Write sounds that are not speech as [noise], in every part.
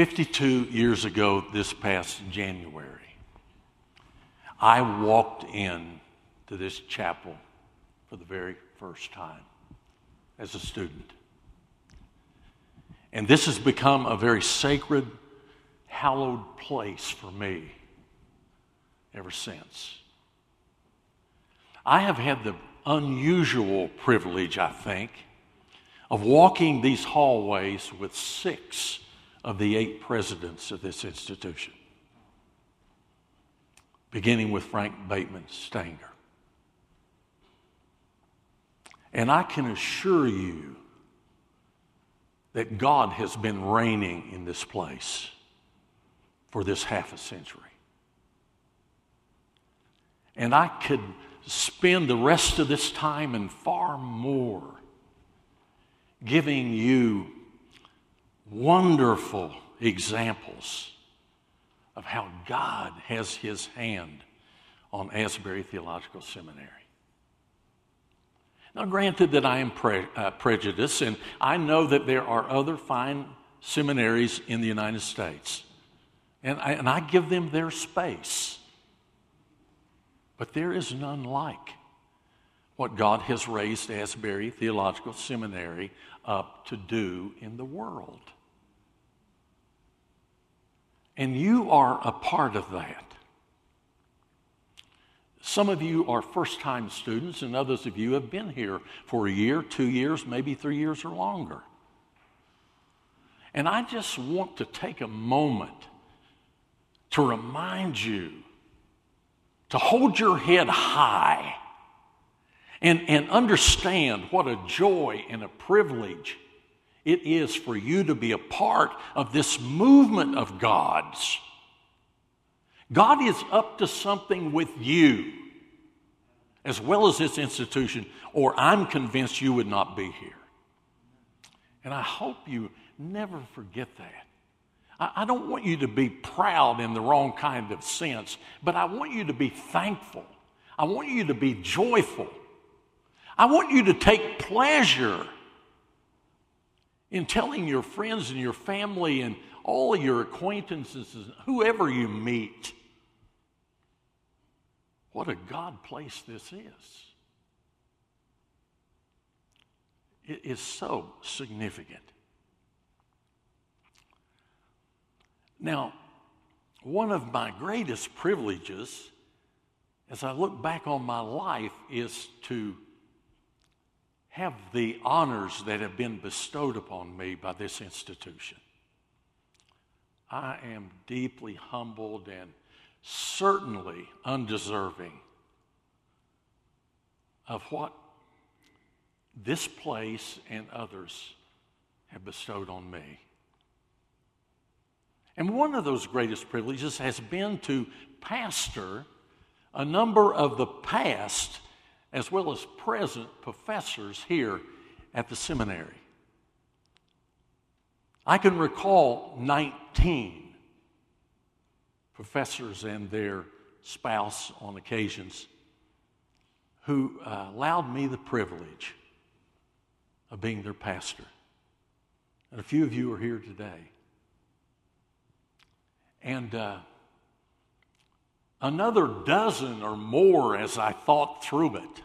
52 years ago, this past January, I walked in to this chapel for the very first time as a student. And this has become a very sacred, hallowed place for me ever since. I have had the unusual privilege, I think, of walking these hallways with six of the eight presidents of this institution, beginning with Frank Bateman Stanger. And I can assure you that God has been reigning in this place for this half a century. And I could spend the rest of this time and far more giving you wonderful examples of how God has his hand on Asbury Theological Seminary. Now, granted that I am pre- uh, prejudiced, and I know that there are other fine seminaries in the United States, and I, and I give them their space. But there is none like what God has raised Asbury Theological Seminary up to do in the world. And you are a part of that. Some of you are first time students, and others of you have been here for a year, two years, maybe three years or longer. And I just want to take a moment to remind you to hold your head high and, and understand what a joy and a privilege it is for you to be a part of this movement of God's. God is up to something with you as well as this institution, or I'm convinced you would not be here. And I hope you never forget that. I, don't want you to be proud in the wrong kind of sense, but I want you to be thankful. I want you to be joyful. I want you to take pleasure in telling your friends and your family and all of your acquaintances, whoever you meet, what a God place this is. It is so significant. Now, one of my greatest privileges as I look back on my life is to have the honors that have been bestowed upon me by this institution. I am deeply humbled and certainly undeserving of what this place and others have bestowed on me. And one of those greatest privileges has been to pastor a number of the past as well as present professors here at the seminary. I can recall 19 professors and their spouse on occasions who uh, allowed me the privilege of being their pastor. And a few of you are here today. And uh, another dozen or more as I thought through it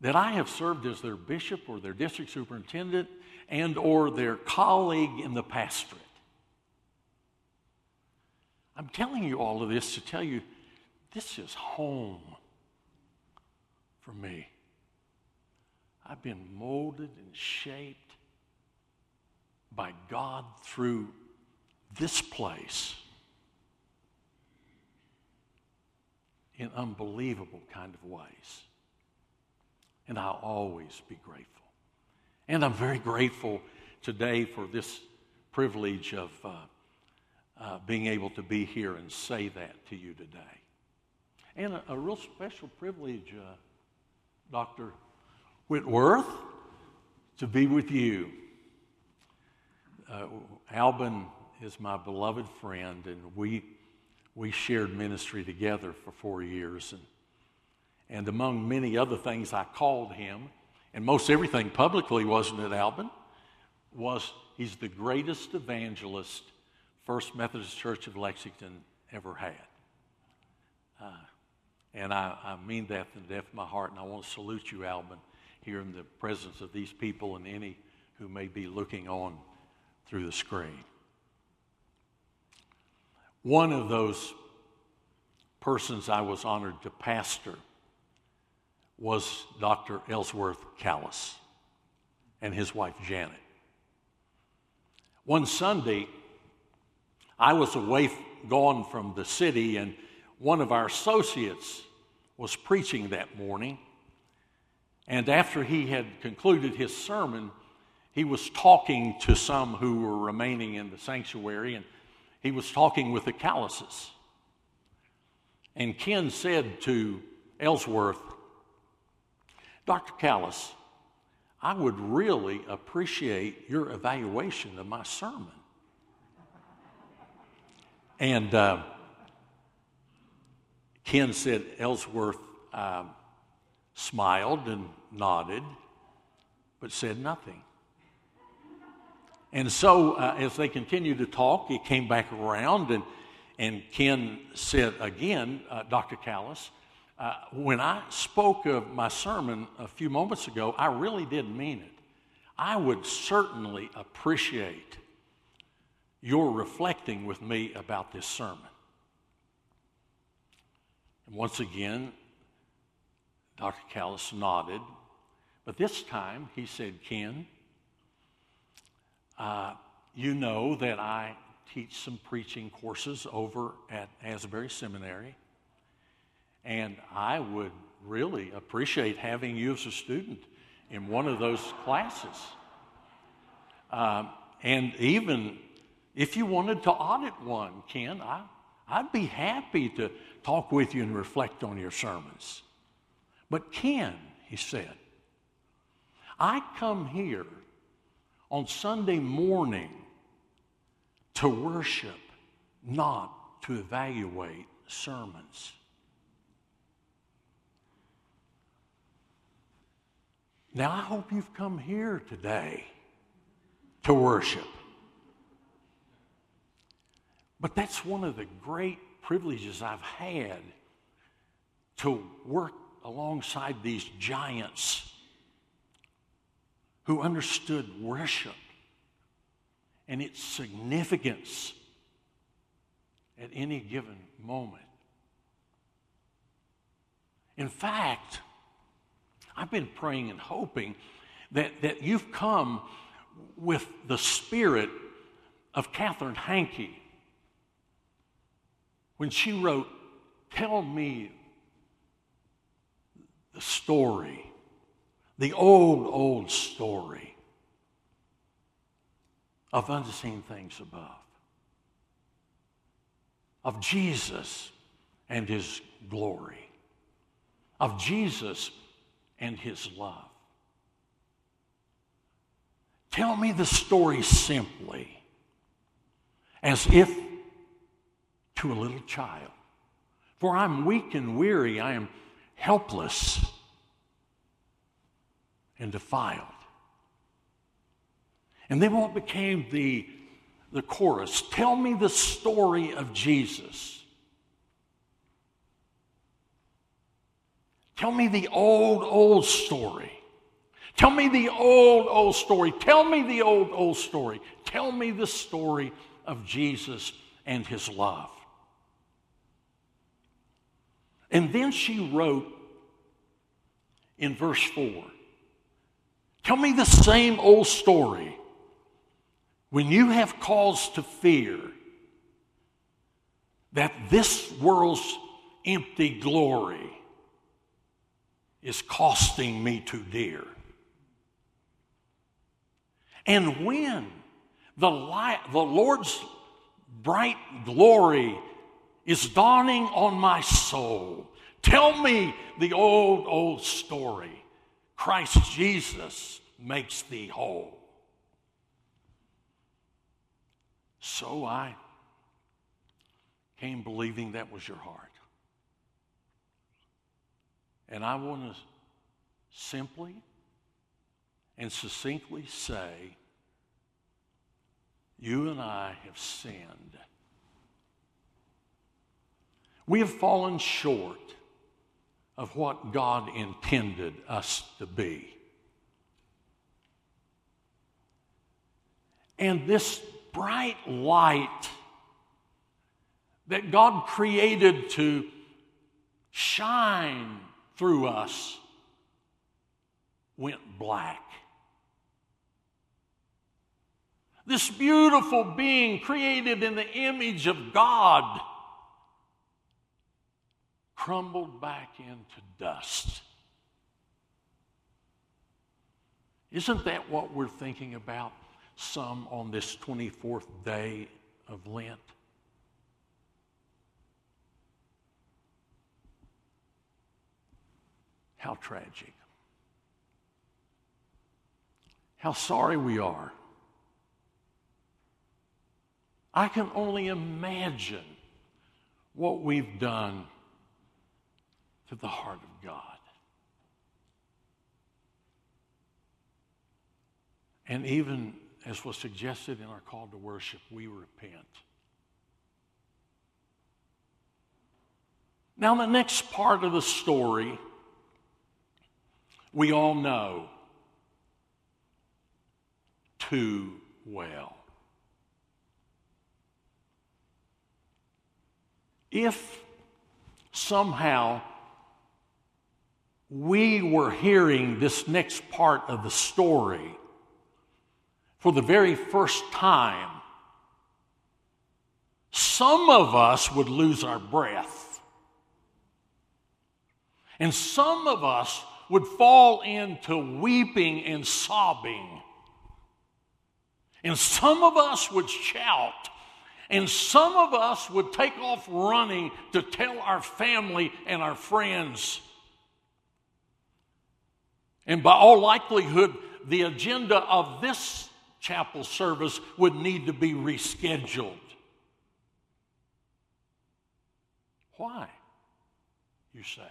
that I have served as their bishop or their district superintendent and or their colleague in the pastorate. I'm telling you all of this to tell you this is home for me. I've been molded and shaped by God through this place in unbelievable kind of ways. And I'll always be grateful. And I'm very grateful today for this privilege of uh, uh, being able to be here and say that to you today. And a, a real special privilege, uh, Dr. Whitworth, to be with you. Uh, Albin is my beloved friend, and we, we shared ministry together for four years. And, and among many other things, I called him, and most everything publicly, wasn't it, Albin? was, he's the greatest evangelist First Methodist Church of Lexington ever had. Uh, and I, I, mean that from the depth of my heart, and I want to salute you, Albin, here in the presence of these people and any who may be looking on through the screen. One of those persons I was honored to pastor was Dr. Ellsworth Kalas and his wife Janet. One Sunday, I was away, gone from the city, and one of our associates was preaching that morning. And after he had concluded his sermon, he was talking to some who were remaining in the sanctuary, and he was talking with the Kalases. And Ken said to Ellsworth, Dr. Kalas, I would really appreciate your evaluation of my sermon. And uh, Ken said Ellsworth uh, smiled and nodded, but said nothing. And so, uh, as they continued to talk, he came back around, and, and Ken said again, uh, Dr. Kalas, uh, when I spoke of my sermon a few moments ago, I really did mean it. I would certainly appreciate your reflecting with me about this sermon. And once again, Dr. Kalas nodded, but this time he said, Ken, uh, you know that I teach some preaching courses over at Asbury Seminary. And I would really appreciate having you as a student in one of those classes. Um, and even if you wanted to audit one, Ken, I, I'd be happy to talk with you and reflect on your sermons. But Ken, he said, I come here on Sunday morning to worship, not to evaluate sermons. Now, I hope you've come here today to worship. But that's one of the great privileges I've had to work alongside these giants who understood worship and its significance at any given moment. In fact, I've been praying and hoping that, that you've come with the spirit of Catherine Hankey when she wrote, Tell me the story, the old, old story of unseen things above, of Jesus and his glory, of Jesus and his love. Tell me the story simply, as if to a little child. For I'm weak and weary, I am helpless and defiled. And then what became the, the chorus? Tell me the story of Jesus. Tell me the old, old story. Tell me the old, old story. Tell me the old, old story. Tell me the story of Jesus and his love. And then she wrote in verse 4 Tell me the same old story when you have cause to fear that this world's empty glory is costing me too dear. And when the light, the Lord's bright glory is dawning on my soul, tell me the old, old story. Christ Jesus makes thee whole. So I came believing that was your heart. And I want to simply and succinctly say you and I have sinned. We have fallen short of what God intended us to be. And this bright light that God created to shine through us went black. This beautiful being created in the image of God crumbled back into dust. Isn't that what we're thinking about some on this 24th day of Lent? How tragic. How sorry we are. I can only imagine what we've done to the heart of God. And even as was suggested in our call to worship, we repent. Now, the next part of the story, we all know too well. If somehow we were hearing this next part of the story for the very first time, some of us would lose our breath. And some of us would fall into weeping and sobbing. And some of us would shout. And some of us would take off running to tell our family and our friends and by all likelihood, the agenda of this chapel service would need to be rescheduled. Why, you say?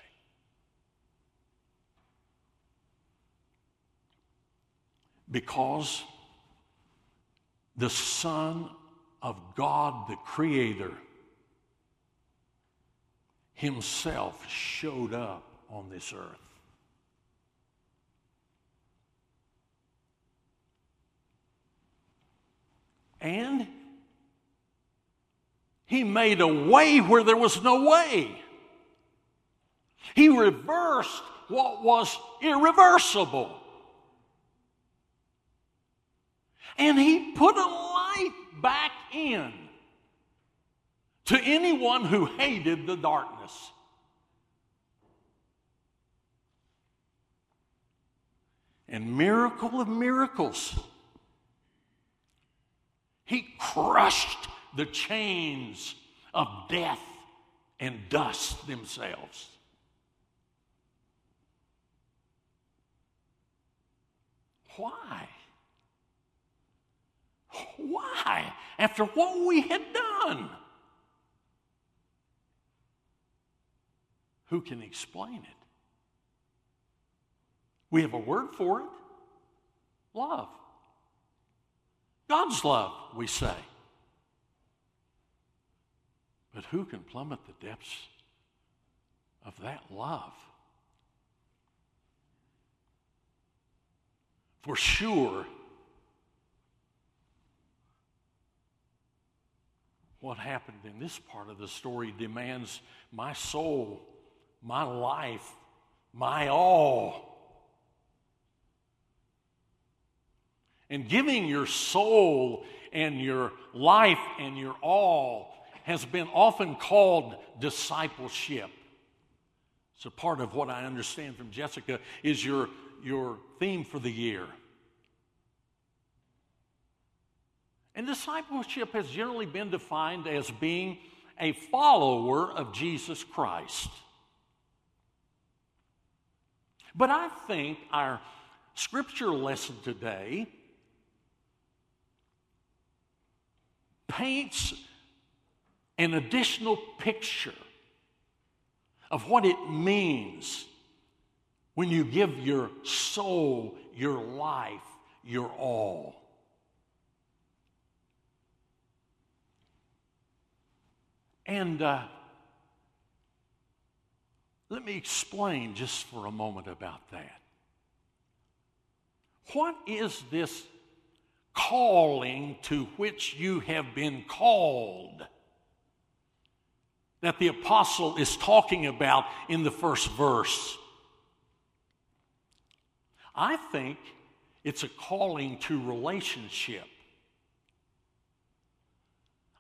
Because the Son of God, the Creator, Himself showed up on this earth. And he made a way where there was no way. He reversed what was irreversible. And he put a light back in to anyone who hated the darkness. And miracle of miracles he crushed the chains of death and dust themselves. Why? Why? After what we had done? Who can explain it? We have a word for it love. God's love, we say. But who can plummet the depths of that love? For sure, what happened in this part of the story demands my soul, my life, my all. And giving your soul and your life and your all has been often called discipleship. So part of what I understand from Jessica is your, your theme for the year. And discipleship has generally been defined as being a follower of Jesus Christ. But I think our scripture lesson today paints an additional picture of what it means when you give your soul, your life, your all. And uh, let me explain just for a moment about that. What is this calling to which you have been called that the apostle is talking about in the first verse? I think it's a calling to relationship.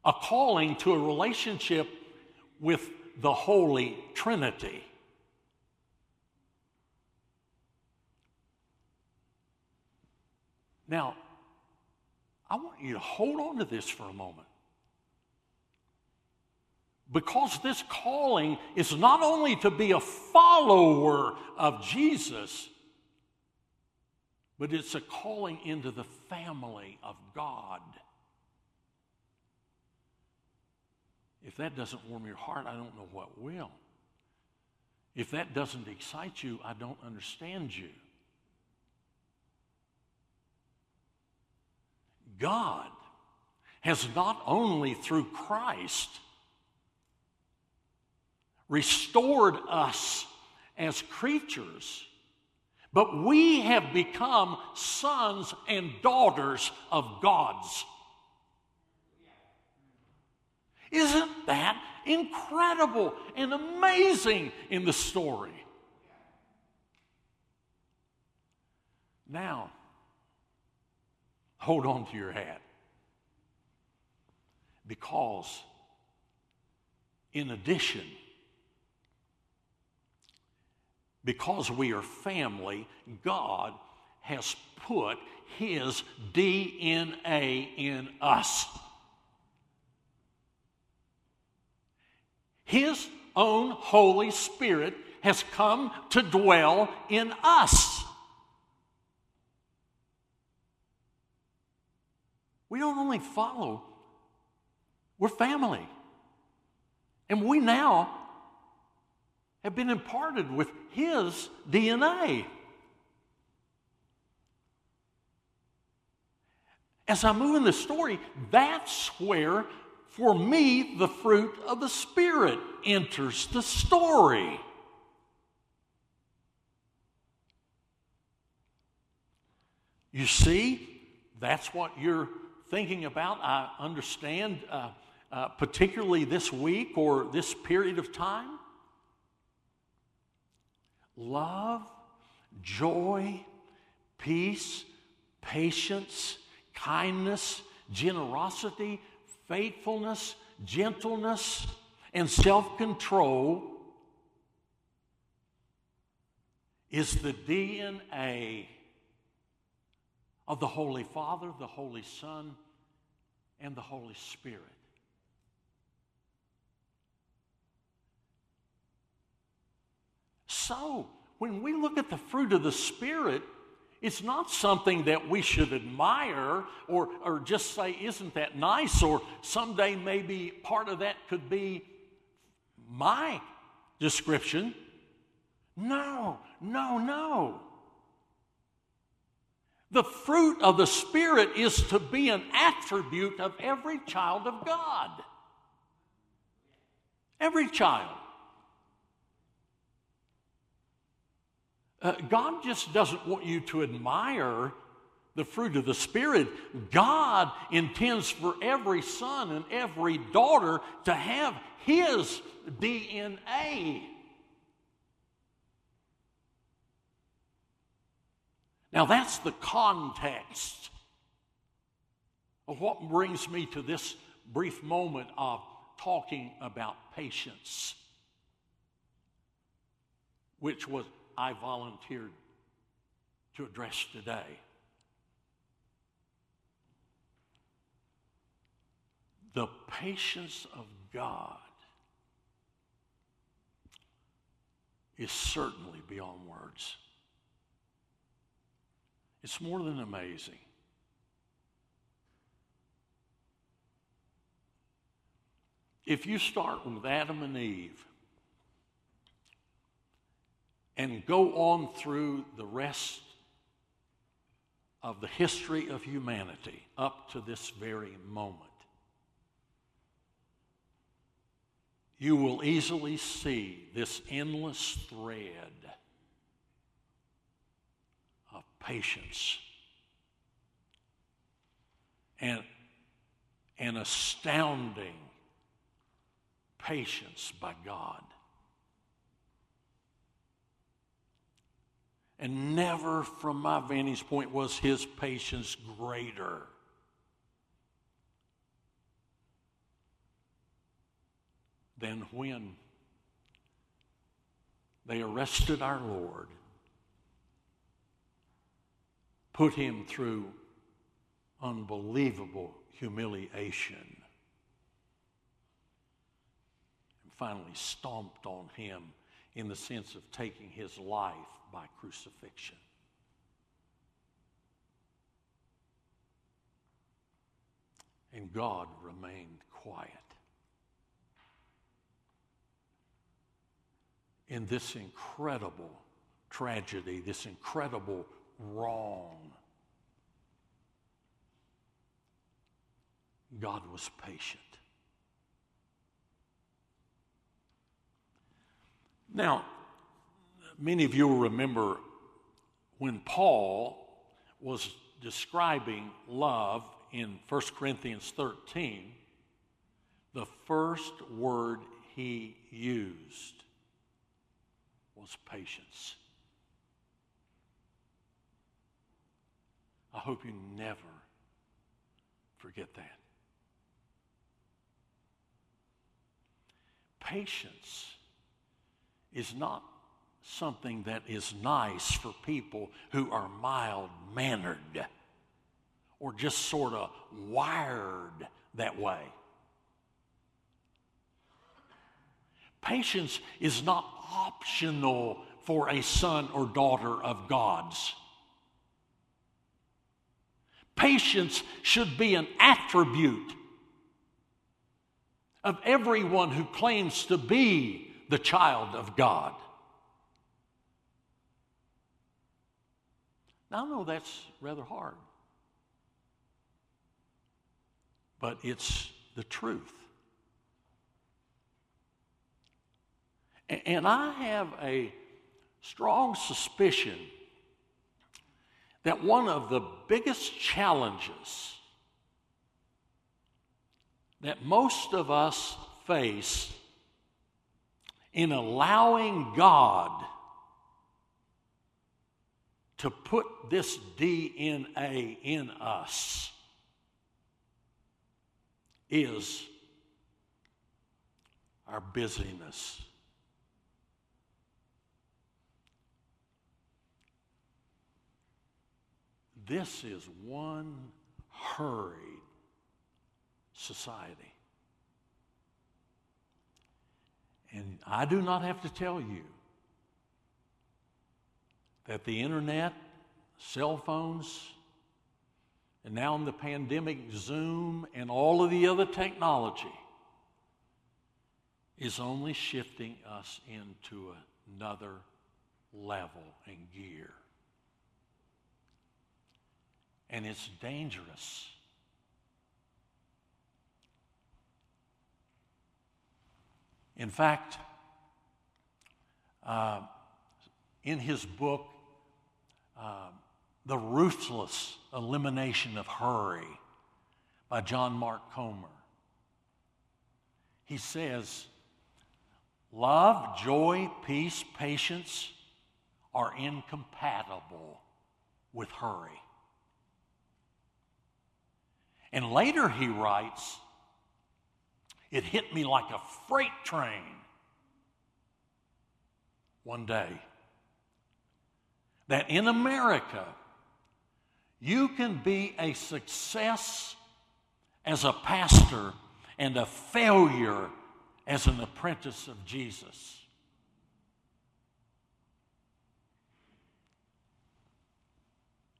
A calling to a relationship with the Holy Trinity. Now, I want you to hold on to this for a moment. Because this calling is not only to be a follower of Jesus, but it's a calling into the family of God. If that doesn't warm your heart, I don't know what will. If that doesn't excite you, I don't understand you. God has not only through Christ restored us as creatures, but we have become sons and daughters of God's. Isn't that incredible and amazing in the story? Now, hold on to your hat. Because, in addition, because we are family, God has put His DNA in us. His own Holy Spirit has come to dwell in us. We don't only follow, we're family. And we now have been imparted with his DNA. As I move in the story, that's where, for me, the fruit of the Spirit enters the story. You see, that's what you're thinking about. I understand, uh, uh, particularly this week or this period of time love, joy, peace, patience, kindness, generosity, faithfulness, gentleness, and self control is the DNA of the Holy Father, the Holy Son, and the Holy Spirit. So, when we look at the fruit of the Spirit, it's not something that we should admire or, or just say, isn't that nice? Or someday maybe part of that could be my description. No, no, no. The fruit of the Spirit is to be an attribute of every child of God. Every child. Uh, God just doesn't want you to admire the fruit of the Spirit. God intends for every son and every daughter to have His DNA. Now, that's the context of what brings me to this brief moment of talking about patience, which was I volunteered to address today. The patience of God is certainly beyond words. It's more than amazing. If you start with Adam and Eve, and go on through the rest of the history of humanity up to this very moment. you will easily see this endless thread patience and an astounding patience by God. And never, from my vantage point, was his patience greater. than when they arrested our Lord, put him through unbelievable humiliation, and finally stomped on him in the sense of taking his life by crucifixion. And God remained quiet. in this incredible tragedy, this incredible wrong. God was patient. Now, many of you will remember when Paul was describing love in 1 Corinthians 13, the first word he used was patience. I hope you never forget that. Patience is not something that is nice for people who are mild mannered or just sort of wired that way. Patience is not optional for a son or daughter of God's. Patience should be an attribute of everyone who claims to be the child of God. Now, I know that's rather hard, but it's the truth. And I have a strong suspicion that one of the biggest challenges that most of us face in allowing God to put this DNA in us is our busyness. This is one hurried society. And I do not have to tell you that the internet, cell phones, and now in the pandemic, Zoom, and all of the other technology is only shifting us into another level and gear and it's dangerous. In fact, uh, in his book, uh, The Ruthless Elimination of Hurry by John Mark Comer, he says, Love, joy, peace, patience are incompatible with hurry. And later he writes, it hit me like a freight train one day that in America, you can be a success as a pastor and a failure as an apprentice of Jesus.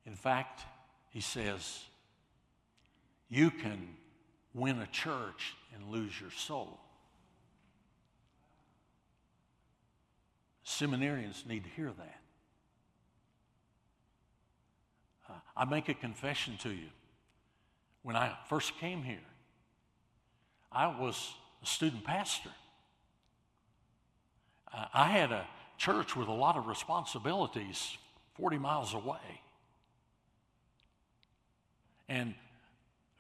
In fact, he says, you can win a church and lose your soul. Seminarians need to hear that. Uh, I make a confession to you. When I first came here, I was a student pastor. uh, I had a church with a lot of responsibilities 40 miles away. And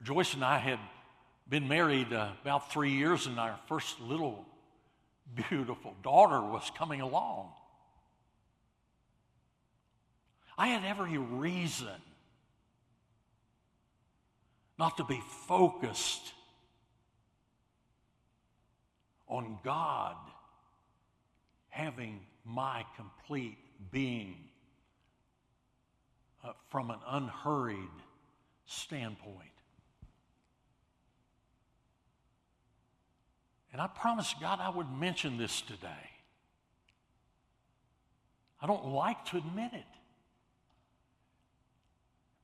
Joyce and I had been married uh, about three years, and our first little beautiful daughter was coming along. I had every reason not to be focused on God having my complete being uh, from an unhurried standpoint. And I promised God I would mention this today. I don't like to admit it.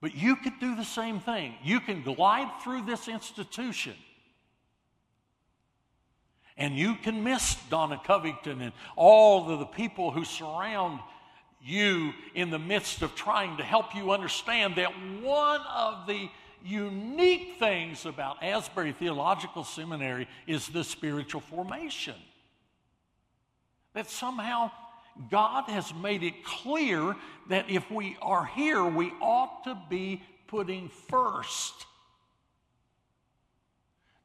But you could do the same thing. You can glide through this institution and you can miss Donna Covington and all of the people who surround you in the midst of trying to help you understand that one of the unique things about Asbury Theological Seminary is the spiritual formation. That somehow God has made it clear that if we are here, we ought to be putting first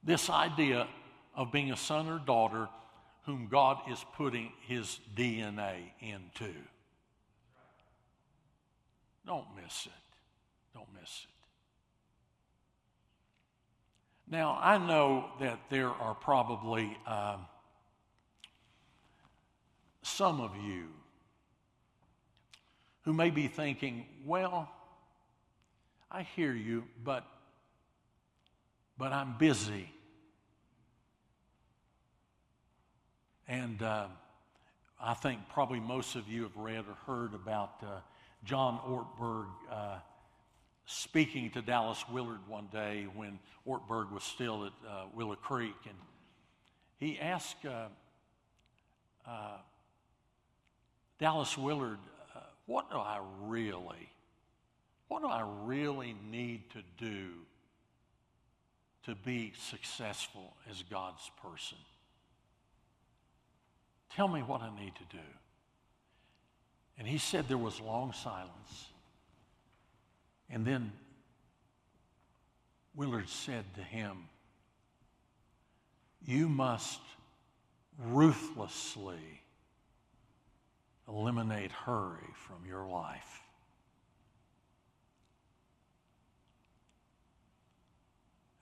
this idea of being a son or daughter whom God is putting his DNA into. Don't miss it. Don't miss it. Now, I know that there are probably um, some of you who may be thinking, well, I hear you, but, but I'm busy. And uh, I think probably most of you have read or heard about uh, John Ortberg uh, speaking to Dallas Willard one day when Ortberg was still at uh, Willow Creek. And he asked uh, uh, Dallas Willard, What do I really, what do I really need to do to be successful as God's person? Tell me what I need to do. And he said there was long silence. And then Willard said to him, You must ruthlessly eliminate hurry from your life.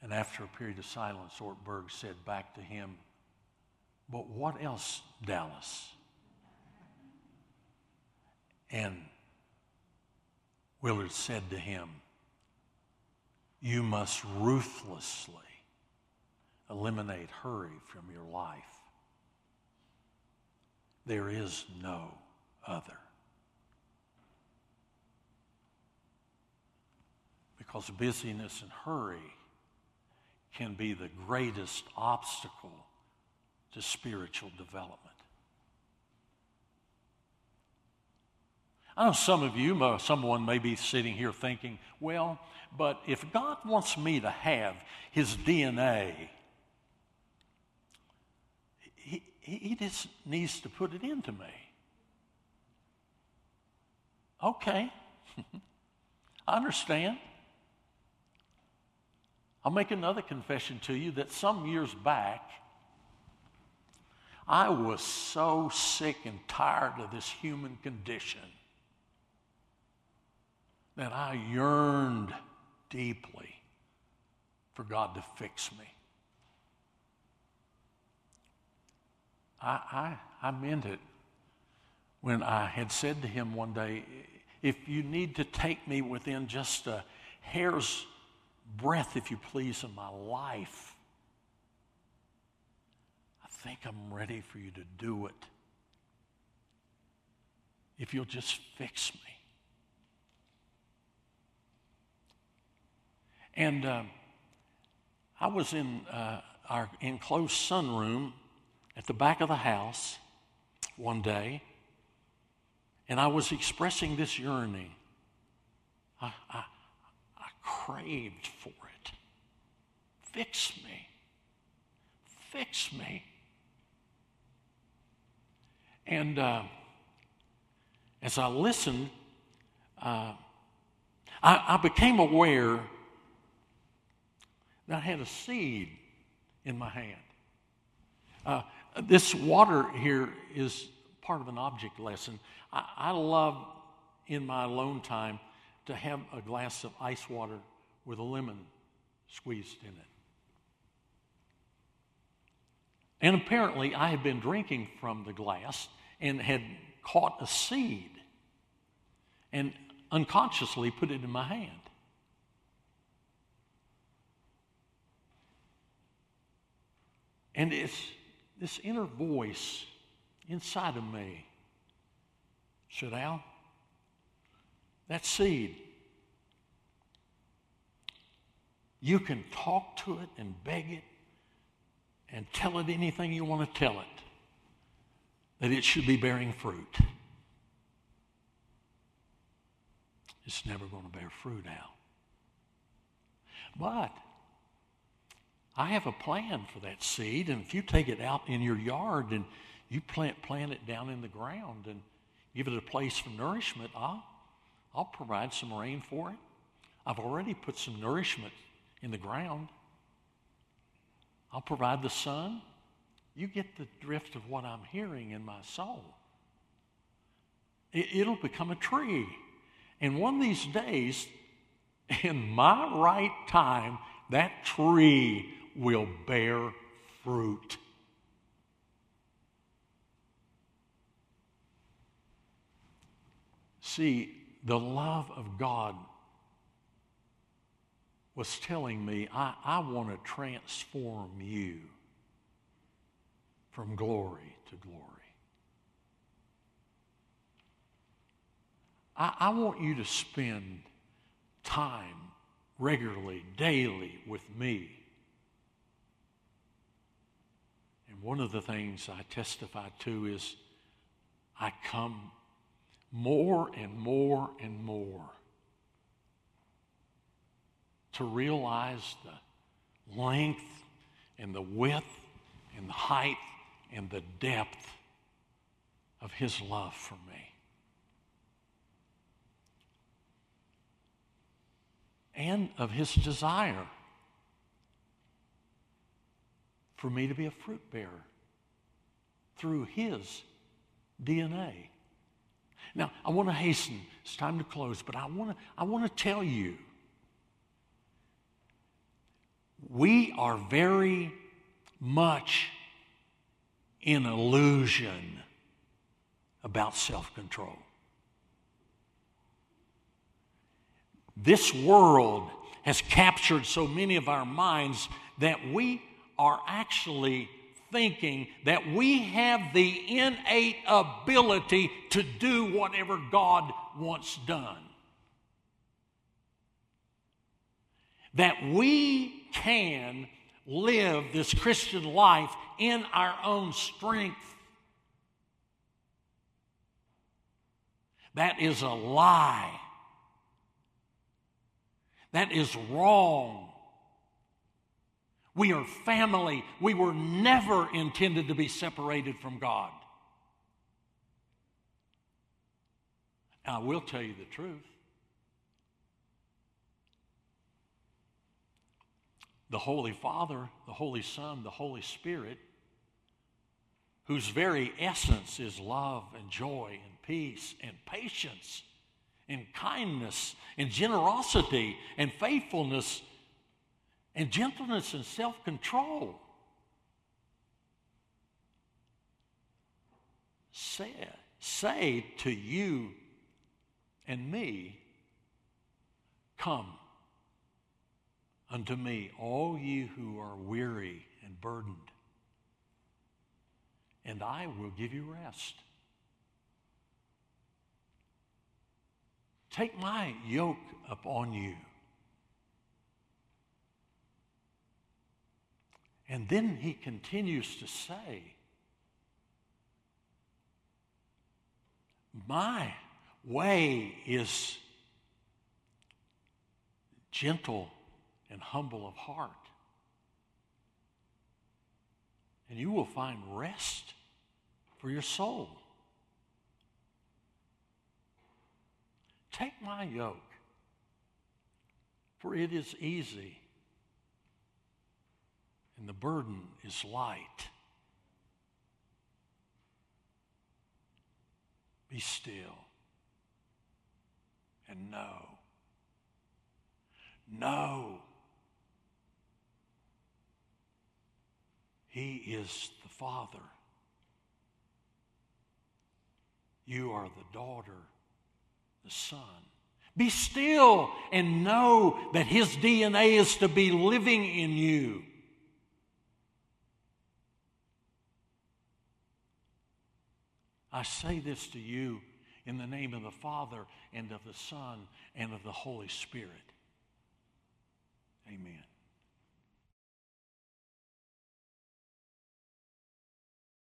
And after a period of silence, Ortberg said back to him, But what else, Dallas? And Willard said to him, You must ruthlessly eliminate hurry from your life. There is no other. Because busyness and hurry can be the greatest obstacle to spiritual development. I know some of you, someone may be sitting here thinking, well, but if God wants me to have his DNA, he, he just needs to put it into me. Okay, [laughs] I understand. I'll make another confession to you that some years back, I was so sick and tired of this human condition that I yearned deeply for God to fix me. I, I, I meant it when I had said to him one day, if you need to take me within just a hair's breadth, if you please, of my life, I think I'm ready for you to do it. If you'll just fix me. And uh, I was in uh, our enclosed sunroom at the back of the house one day, and I was expressing this yearning. I, I, I craved for it. Fix me. Fix me. And uh, as I listened, uh, I, I became aware I had a seed in my hand. Uh, this water here is part of an object lesson. I, I, love in my alone time to have a glass of ice water with a lemon squeezed in it. And apparently, I had been drinking from the glass and had caught a seed and unconsciously put it in my hand. And it's this inner voice inside of me said, Al, that seed, you can talk to it and beg it and tell it anything you want to tell it, that it should be bearing fruit. It's never going to bear fruit out. But I have a plan for that seed, and if you take it out in your yard and you plant, plant it down in the ground and give it a place for nourishment, I'll, I'll provide some rain for it. I've already put some nourishment in the ground. I'll provide the sun. You get the drift of what I'm hearing in my soul. It, it'll become a tree. And one of these days, [laughs] in my right time, that tree will bear fruit. See, the love of God was telling me, I, I want to transform you from glory to glory. I, I want you to spend time regularly, daily with me And one of the things I testify to is I come more and more and more to realize the length and the width and the height and the depth of His love for me. And of His desire for me to be a fruit bearer through his DNA. Now, I want to hasten. It's time to close, but I want to, I want to tell you we are very much in illusion about self control. This world has captured so many of our minds that we are actually thinking that we have the innate ability to do whatever God wants done. That we can live this Christian life in our own strength. That is a lie. That is wrong. We are family. We were never intended to be separated from God. I will tell you the truth. The Holy Father, the Holy Son, the Holy Spirit, whose very essence is love and joy and peace and patience and kindness and generosity and faithfulness and gentleness and self control. Say, say to you and me, Come unto me, all you who are weary and burdened, and I will give you rest. Take my yoke upon you And then he continues to say, My way is gentle and humble of heart. And you will find rest for your soul. Take my yoke, for it is easy and the burden is light. Be still and know. Know. He is the Father. You are the daughter, the Son. Be still and know that His DNA is to be living in you. I say this to you in the name of the Father and of the Son and of the Holy Spirit. Amen.